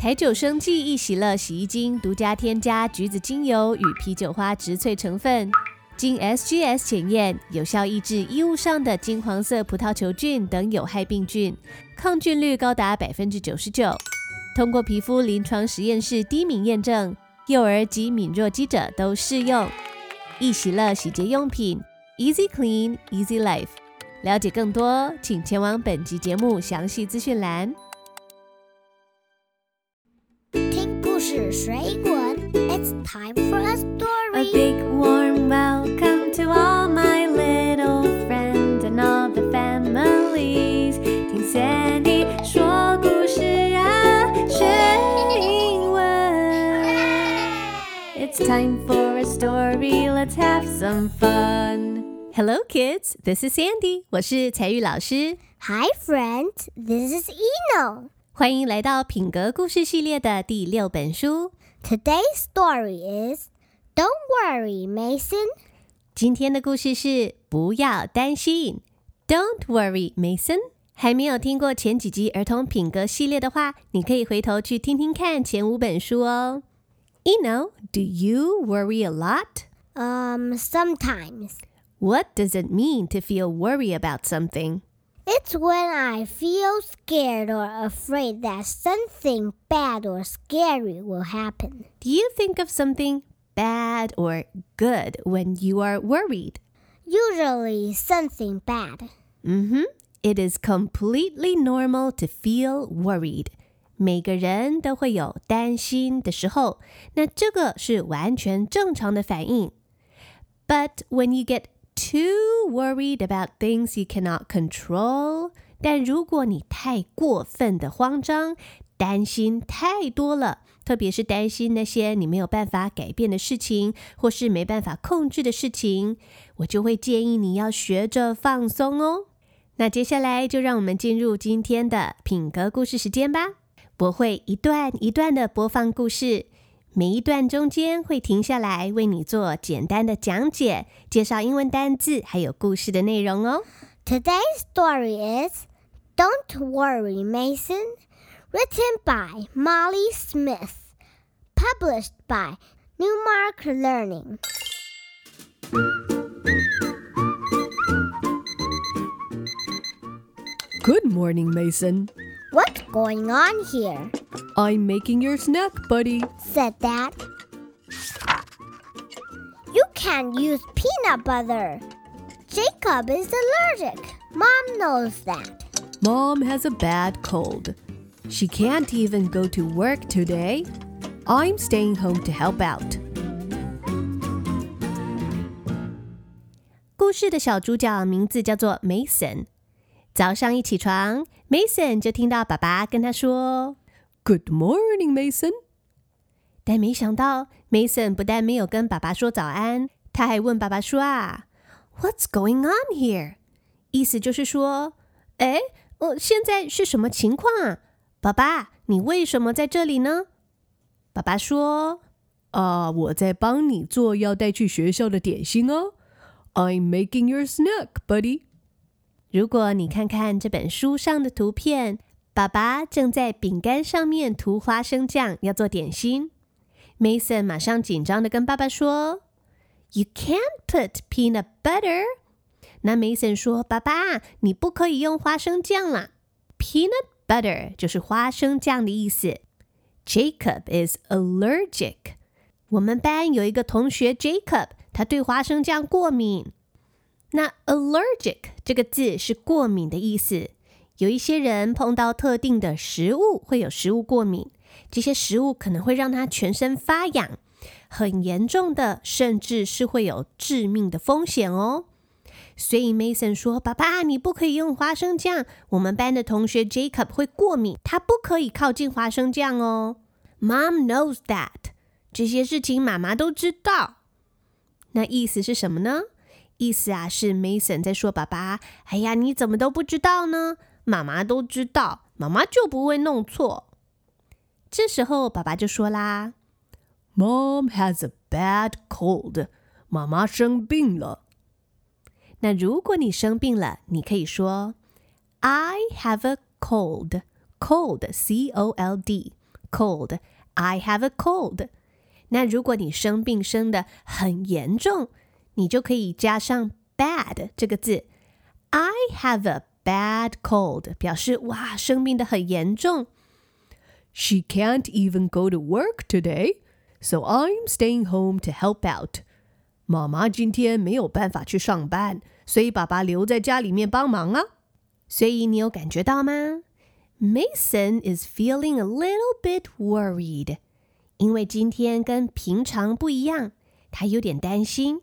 台九生技艺喜乐洗衣精独家添加橘子精油与啤酒花植萃成分，经 SGS 检验，有效抑制衣物上的金黄色葡萄球菌等有害病菌，抗菌率高达百分之九十九。通过皮肤临床实验室低敏验证，幼儿及敏弱肌者都适用。易喜乐洗洁用品，Easy Clean Easy Life。了解更多，请前往本集节目详细资讯栏。是水滚，It's time for a story. A big warm welcome to all my little friends and all the families. 听 Sandy 说故事啊，学英文。It's time for a story. Let's have some fun. Hello, kids. This is Sandy. 我是采玉老师。Hi, friends. This is Eno. 欢迎来到品格故事系列的第六本书。Today's story is Don't worry, Mason。今天的故事是不要担心，Don't worry, Mason。还没有听过前几集儿童品格系列的话，你可以回头去听听看前五本书哦。Eno, do you worry a lot? Um, sometimes. What does it mean to feel worry about something? It's when I feel scared or afraid that something bad or scary will happen. Do you think of something bad or good when you are worried? Usually something bad. Mm-hmm. It is completely normal to feel worried. 每个人都会有担心的时候，那这个是完全正常的反应。But when you get too worried about things you cannot control，但如果你太过分的慌张，担心太多了，特别是担心那些你没有办法改变的事情，或是没办法控制的事情，我就会建议你要学着放松哦。那接下来就让我们进入今天的品格故事时间吧。我会一段一段的播放故事。每一段中间会停下来为你做简单的讲解，介绍英文单字还有故事的内容哦。Today's story is Don't Worry, Mason, written by Molly Smith, published by Newmark Learning. Good morning, Mason. What's going on here? I'm making your snack, buddy, said Dad. You can't use peanut butter. Jacob is allergic. Mom knows that. Mom has a bad cold. She can't even go to work today. I'm staying home to help out. 故事的小主角名字叫做 Mason。早上一起床 ，Mason 就听到爸爸跟他说 Good morning, Mason。但没想到，Mason 不但没有跟爸爸说早安，他还问爸爸说啊，What's going on here？意思就是说，哎，我现在是什么情况啊？爸爸，你为什么在这里呢？爸爸说，啊，我在帮你做要带去学校的点心哦。I'm making your snack, buddy。如果你看看这本书上的图片，爸爸正在饼干上面涂花生酱，要做点心。Mason 马上紧张的跟爸爸说：“You can't put peanut butter。”那 Mason 说：“爸爸，你不可以用花生酱啦。”Peanut butter 就是花生酱的意思。Jacob is allergic。我们班有一个同学 Jacob，他对花生酱过敏。那 allergic 这个字是过敏的意思。有一些人碰到特定的食物会有食物过敏，这些食物可能会让他全身发痒，很严重的，甚至是会有致命的风险哦。所以 Mason 说：“爸爸，你不可以用花生酱，我们班的同学 Jacob 会过敏，他不可以靠近花生酱哦。” Mom knows that，这些事情妈妈都知道。那意思是什么呢？意思啊，是 Mason 在说爸爸，哎呀，你怎么都不知道呢？妈妈都知道，妈妈就不会弄错。这时候爸爸就说啦：“Mom has a bad cold。”妈妈生病了。那如果你生病了，你可以说：“I have a cold。” cold. I have a cold. 那如果你生病生的很严重，你就可以加上 bad 这个字。I have a bad cold，表示哇，生病得很严重。She can't even go to work today, so I'm staying home to help out. 妈妈今天没有办法去上班，所以爸爸留在家里面帮忙啊。所以你有感觉到吗？Mason is feeling a little bit worried. 因为今天跟平常不一样，他有点担心。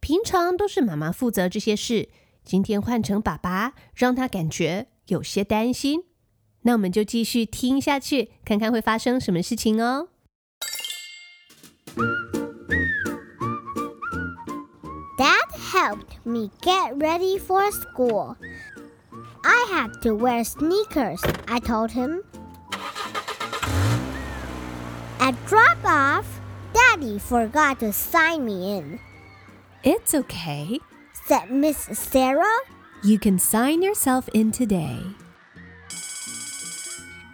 平常都是妈妈负责这些事，今天换成爸爸，让他感觉有些担心。那我们就继续听下去，看看会发生什么事情哦。Dad helped me get ready for school. I have to wear sneakers, I told him. At drop off, Daddy forgot to sign me in. It's okay, said Miss Sarah. You can sign yourself in today.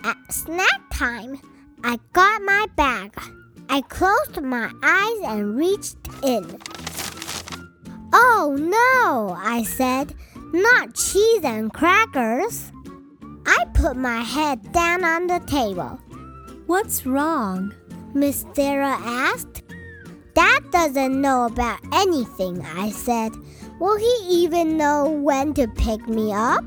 At snack time, I got my bag. I closed my eyes and reached in. Oh no, I said, not cheese and crackers. I put my head down on the table. What's wrong? Miss Sarah asked. Dad doesn't know about anything, I said. Will he even know when to pick me up?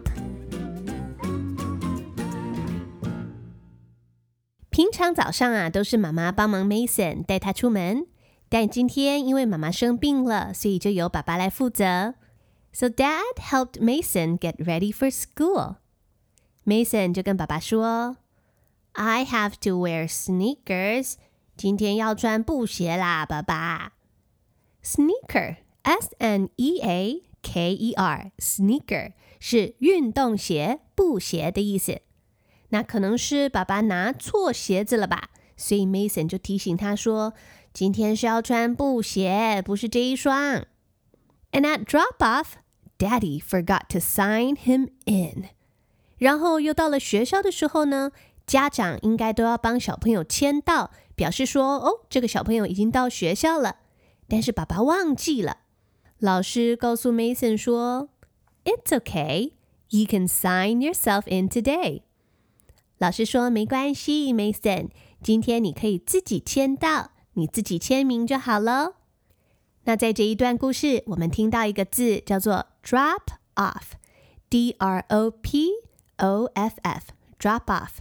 平常早上啊，都是妈妈帮忙 Mason 带他出门，但今天因为妈妈生病了，所以就由爸爸来负责。So Dad helped Mason get ready for school. Mason 就跟爸爸说。I have to wear sneakers. 今天要穿布鞋啦，爸爸。Sneaker，S-N-E-A-K-E-R，sneaker 是运动鞋、布鞋的意思。那可能是爸爸拿错鞋子了吧？所以 Mason 就提醒他说，今天是要穿布鞋，不是这一双。And at drop off, Daddy forgot to sign him in. 然后又到了学校的时候呢？家长应该都要帮小朋友签到，表示说：“哦，这个小朋友已经到学校了。”但是爸爸忘记了。老师告诉 Mason 说：“It's okay, you can sign yourself in today。”老师说：“没关系，Mason，今天你可以自己签到，你自己签名就好了。”那在这一段故事，我们听到一个字叫做 “drop off”，D-R-O-P-O-F-F，drop off。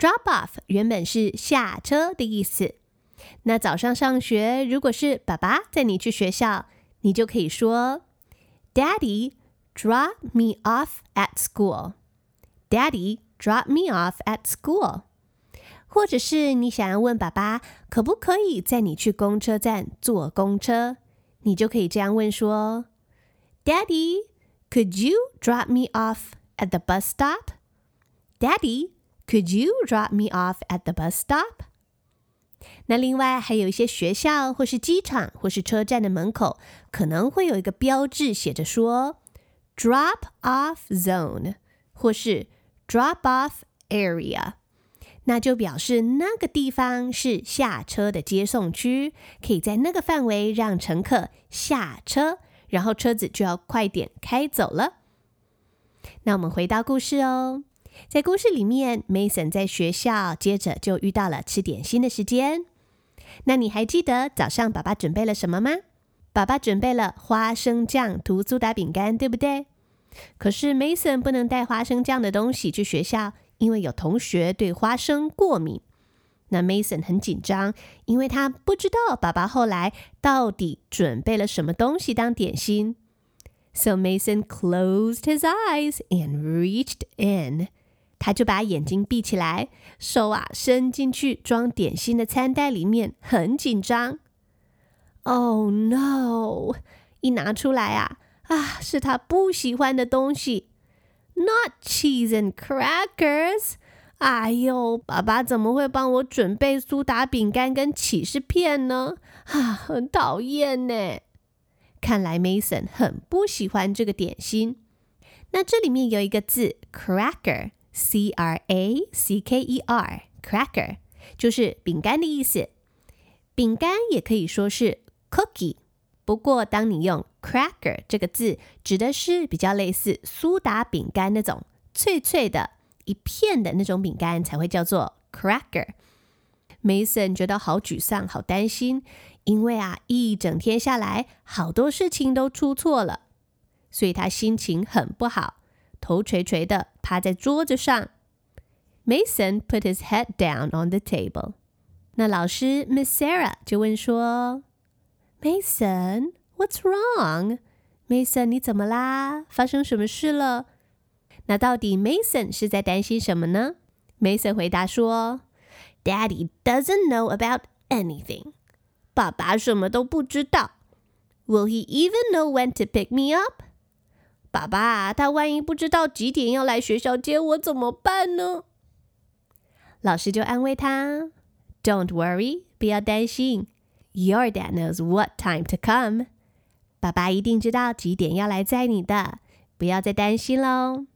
Drop off 原本是下车的意思。那早上上学，如果是爸爸载你去学校，你就可以说：“Daddy, drop me off at school.” Daddy, drop me off at school. 或者是你想要问爸爸可不可以载你去公车站坐公车，你就可以这样问说：“Daddy, could you drop me off at the bus stop?” Daddy. Could you drop me off at the bus stop? 那另外还有一些学校或是机场或是车站的门口，可能会有一个标志写着说 “Drop off zone” 或是 “Drop off area”，那就表示那个地方是下车的接送区，可以在那个范围让乘客下车，然后车子就要快点开走了。那我们回到故事哦。在故事里面，Mason 在学校，接着就遇到了吃点心的时间。那你还记得早上爸爸准备了什么吗？爸爸准备了花生酱涂苏打饼干，对不对？可是 Mason 不能带花生酱的东西去学校，因为有同学对花生过敏。那 Mason 很紧张，因为他不知道爸爸后来到底准备了什么东西当点心。So Mason closed his eyes and reached in. 他就把眼睛闭起来，手啊伸进去装点心的餐袋里面，很紧张。Oh no！一拿出来啊，啊，是他不喜欢的东西，Not cheese and crackers。哎呦，爸爸怎么会帮我准备苏打饼干跟起士片呢？啊，很讨厌呢。看来 Mason 很不喜欢这个点心。那这里面有一个字，cracker。C R A C K E R，cracker 就是饼干的意思。饼干也可以说是 cookie，不过当你用 cracker 这个字，指的是比较类似苏打饼干那种脆脆的一片的那种饼干，才会叫做 cracker。Mason 觉得好沮丧，好担心，因为啊，一整天下来，好多事情都出错了，所以他心情很不好，头垂垂的趴在桌子上。Mason put his head down on the table。那老师 Miss Sarah 就问说：“Mason，what's wrong？Mason，你怎么啦？发生什么事了？”那到底 Mason 是在担心什么呢？Mason 回答说。Daddy doesn't know about anything. 爸爸什么都不知道。Will he even know when to pick me up? 爸爸，他万一不知道几点要来学校接我怎么办呢？老师就安慰他：Don't worry，不要担心。Your dad knows what time to come. 爸爸一定知道几点要来载你的，不要再担心喽。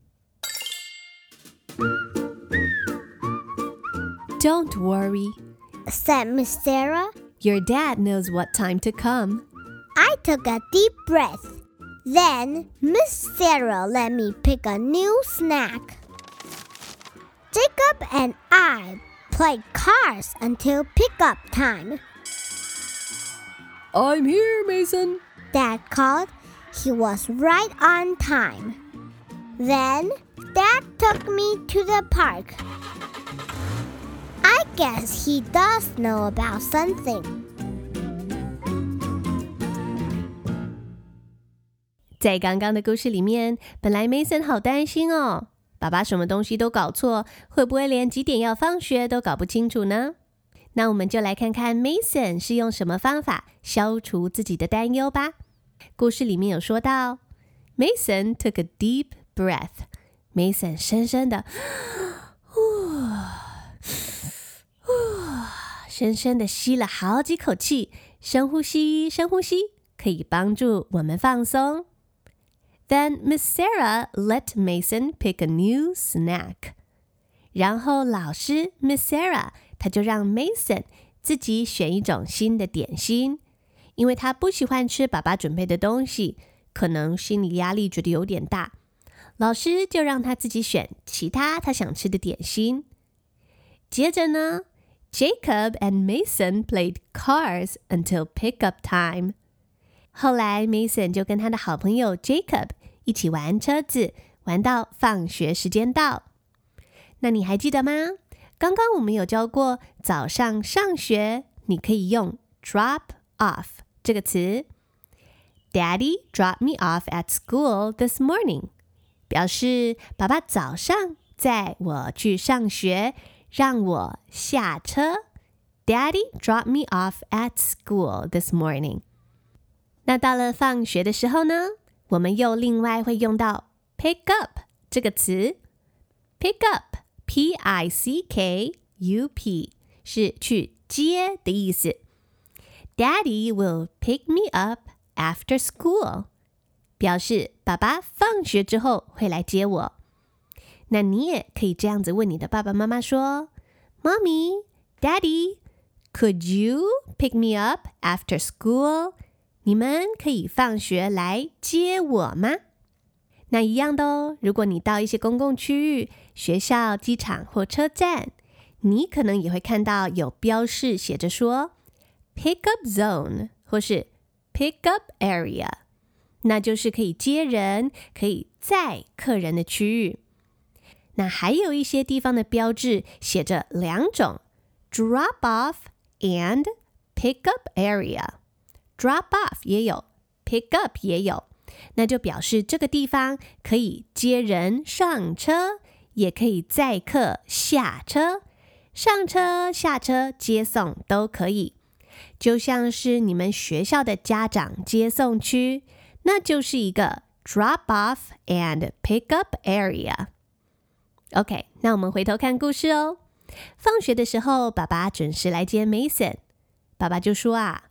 Don't worry, said Miss Sarah. Your dad knows what time to come. I took a deep breath. Then Miss Sarah let me pick a new snack. Jacob and I played cars until pickup time. I'm here, Mason. Dad called. He was right on time. Then Dad took me to the park. I guess he does know about something. 在刚刚的故事里面，本来 Mason 好担心哦，爸爸什么东西都搞错，会不会连几点要放学都搞不清楚呢？那我们就来看看 Mason 是用什么方法消除自己的担忧吧。故事里面有说到，Mason took a deep breath。Mason 深深的，呼。深深的吸了好几口气，深呼吸，深呼吸，可以帮助我们放松。Then Miss Sarah let Mason pick a new snack。然后老师 Miss Sarah 她就让 Mason 自己选一种新的点心，因为他不喜欢吃爸爸准备的东西，可能心理压力觉得有点大。老师就让他自己选其他他想吃的点心。接着呢，Jacob and Mason played cars until pickup time。 后来，Mason 就跟他的好朋友 Jacob 一起玩车子，玩到放学时间到。那你还记得吗？刚刚我们有教过，早上上学你可以用 drop off 这个词。Daddy dropped me off at school this morning，表示爸爸早上载我去上学。让我下车。Daddy dropped me off at school this morning。那到了放学的时候呢，我们又另外会用到 pick up 这个词。Pick up，P-I-C-K-U-P，是去接的意思。Daddy will pick me up after school，表示爸爸放学之后会来接我。那你也可以这样子问你的爸爸妈妈说：“Mommy, Daddy, could you pick me up after school？” 你们可以放学来接我吗？那一样的哦。如果你到一些公共区域、学校、机场或车站，你可能也会看到有标示写着说 “Pick up zone” 或是 “Pick up area”，那就是可以接人、可以载客人的区域。那还有一些地方的标志写着两种：drop off and pick up area。Drop off 也有，pick up 也有，那就表示这个地方可以接人上车，也可以载客下车，上车下车接送都可以。就像是你们学校的家长接送区，那就是一个 drop off and pick up area。OK，那我们回头看故事哦。放学的时候，爸爸准时来接 Mason。爸爸就说啊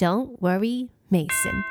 Don't worry, Mason.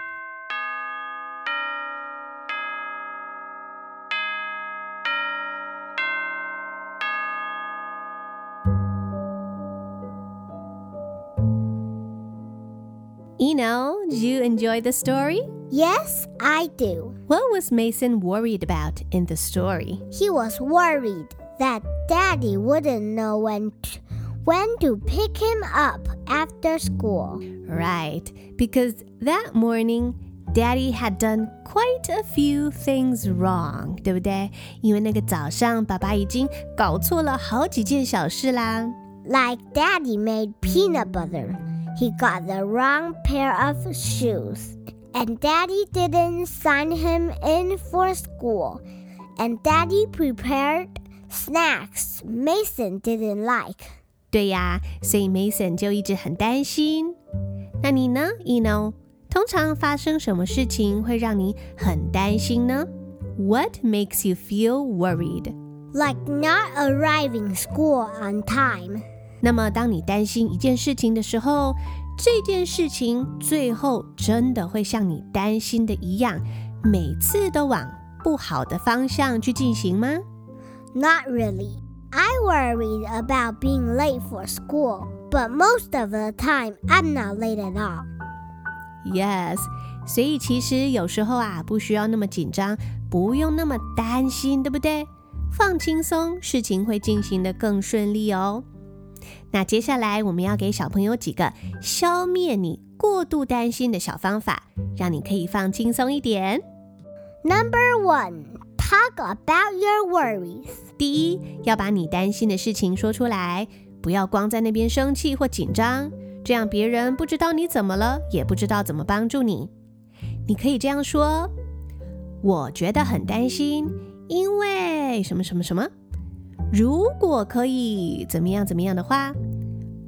Eno, did you enjoy the story? Yes, I do. What was Mason worried about in the story? He was worried that Daddy wouldn't know when to, when to pick him up after school. Right, because that morning Daddy had done quite a few things wrong, 对不对？因为那个早上爸爸已经搞错了好几件小事啦。Like Daddy made peanut butter. He got the wrong pair of shoes. And Daddy didn't sign him in for school. And Daddy prepared snacks Mason didn't like. 对呀，所以 Mason 就一直很担心。那你呢，Eno？通常发生什么事情会让你很担心呢？What makes you feel worried? Like not arriving school on time. 那么，当你担心一件事情的时候，这件事情最后真的会像你担心的一样，每次都往不好的方向去进行吗？Not really. I worried about being late for school, but most of the time I'm not late at all. Yes. 所以其实有时候啊，不需要那么紧张，不用那么担心，对不对？放轻松，事情会进行得更顺利哦。那接下来我们要给小朋友几个消灭你过度担心的小方法，让你可以放轻松一点。Number one, Talk about your worries. 第一，要把你担心的事情说出来，不要光在那边生气或紧张，这样别人不知道你怎么了，也不知道怎么帮助你。你可以这样说：“我觉得很担心，因为什么什么什么。”如果可以怎么样怎么样的话，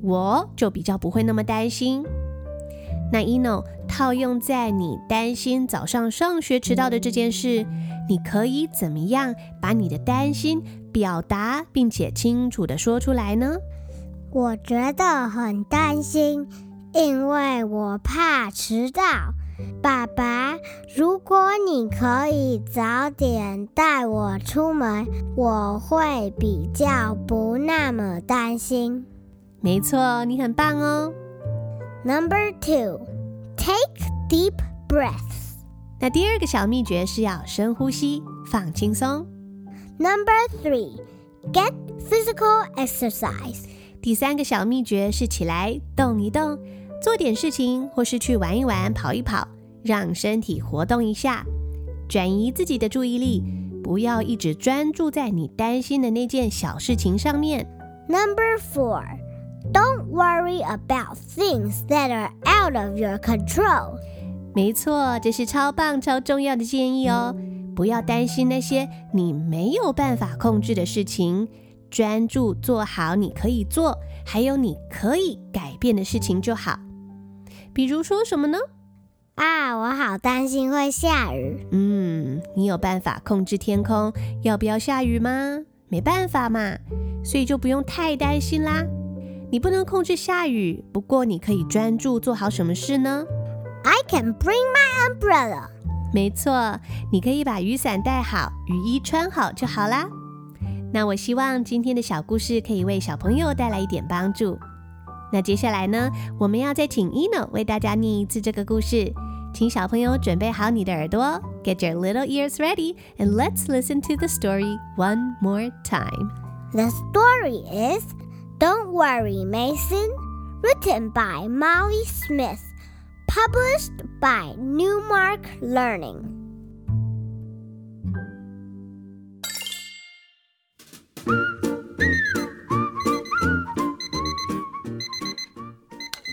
我就比较不会那么担心。那 Eno 套用在你担心早上上学迟到的这件事，你可以怎么样把你的担心表达并且清楚的说出来呢？我觉得很担心，因为我怕迟到。爸爸，如果你可以早点带我出门，我会比较不那么担心。没错，你很棒哦。Number two, take deep breaths. 那第二个小秘诀是要深呼吸，放轻松。Number three, get physical exercise. 第三个小秘诀是起来动一动。做点事情，或是去玩一玩、跑一跑，让身体活动一下，转移自己的注意力，不要一直专注在你担心的那件小事情上面。Number four, don't worry about things that are out of your control. 没错，这是超棒、超重要的建议哦。不要担心那些你没有办法控制的事情，专注做好你可以做，还有你可以改变的事情就好。比如说什么呢？啊，我好担心会下雨。嗯，你有办法控制天空要不要下雨吗？没办法嘛，所以就不用太担心啦。你不能控制下雨，不过你可以专注做好什么事呢？I can bring my umbrella。没错，你可以把雨伞带好，雨衣穿好就好啦。那我希望今天的小故事可以为小朋友带来一点帮助。那接下来呢，我们要再请 Eno 为大家念一次这个故事，请小朋友准备好你的耳朵，Get your little ears ready, and let's listen to the story one more time. The story is Don't Worry, Mason, written by Molly Smith, published by Newmark Learning.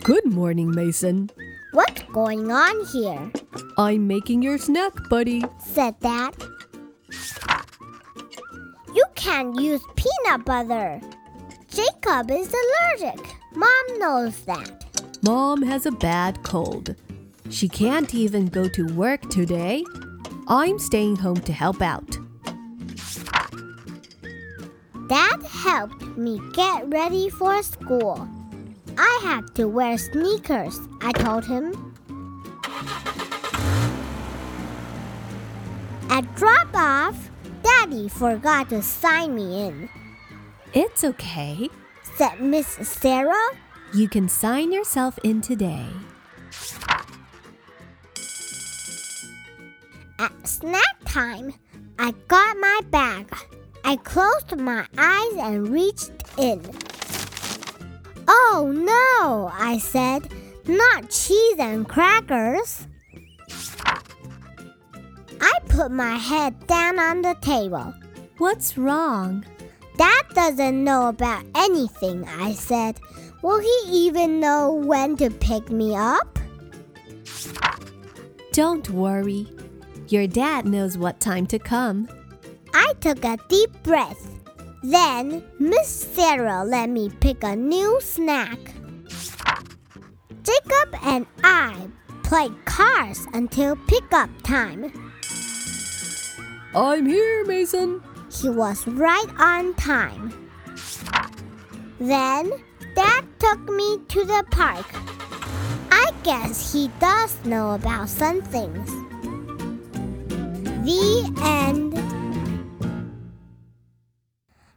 Good morning, Mason. What's going on here? I'm making your snack, buddy, said Dad. You can't use peanut butter. Jacob is allergic. Mom knows that. Mom has a bad cold. She can't even go to work today. I'm staying home to help out. Dad helped me get ready for school. I have to wear sneakers, I told him. At drop off, Daddy forgot to sign me in, It's okay. said Miss Sarah. You can sign yourself in today. At snack time, I got my bag. I closed my eyes and reached in. Oh no, I said, not cheese and crackers. I put my head down on the table. What's wrong? Dad doesn't know about anything, I said. Will he even know when to pick me up? Don't worry. Your dad knows what time to come. I took a deep breath. Then Miss Sarah let me pick a new snack. Jacob and I played cars until pickup time. I'm here, Mason. He was right on time. Then Dad took me to the park. I guess he does know about some things. The end.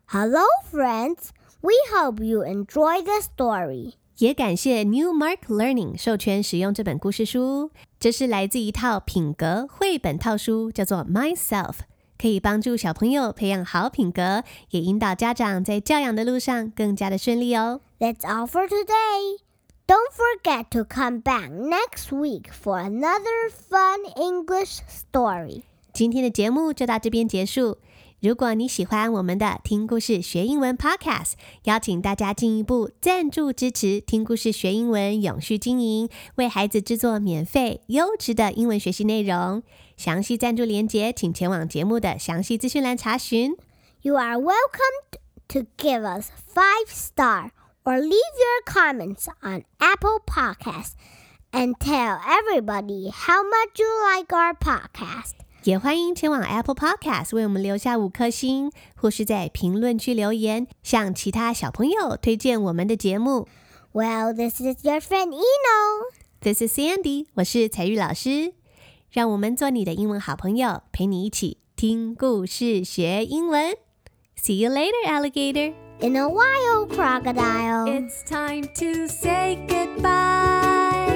Hello, friends. We hope you enjoy the story. 也感谢 Newmark Learning 授权使用这本故事书。这是来自一套品格绘本套书，叫做《Myself》， 可以帮助小朋友培养好品格，也引导家长在教养的路上更加的顺利哦。That's all for today. Don't forget to come back next week for another fun English story. 今天的节目就到这边结束。如果你喜欢我们的听故事学英文 Podcast，邀请大家进一步赞助支持听故事学英文永续经营，为孩子制作免费优质的英文学习内容。详细赞助连接，请前往节目的详细资讯栏查询。You are welcome to give us five star or leave your comments on Apple Podcasts and tell everybody how much you like our podcast. 也欢迎前往 Apple Podcast 为我们留下五颗星，或是在评论区留言，向其他小朋友推荐我们的节目。Well, this is your friend Eno. This is Sandy，我是彩玉老师，让我们做你的英文好朋友，陪你一起听故事学英文。See you later, alligator. In a while, crocodile. It's time to say goodbye.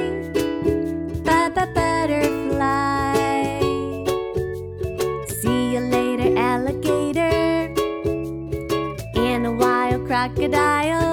Bye bye, butterfly. See you later, alligator. In a while, crocodile.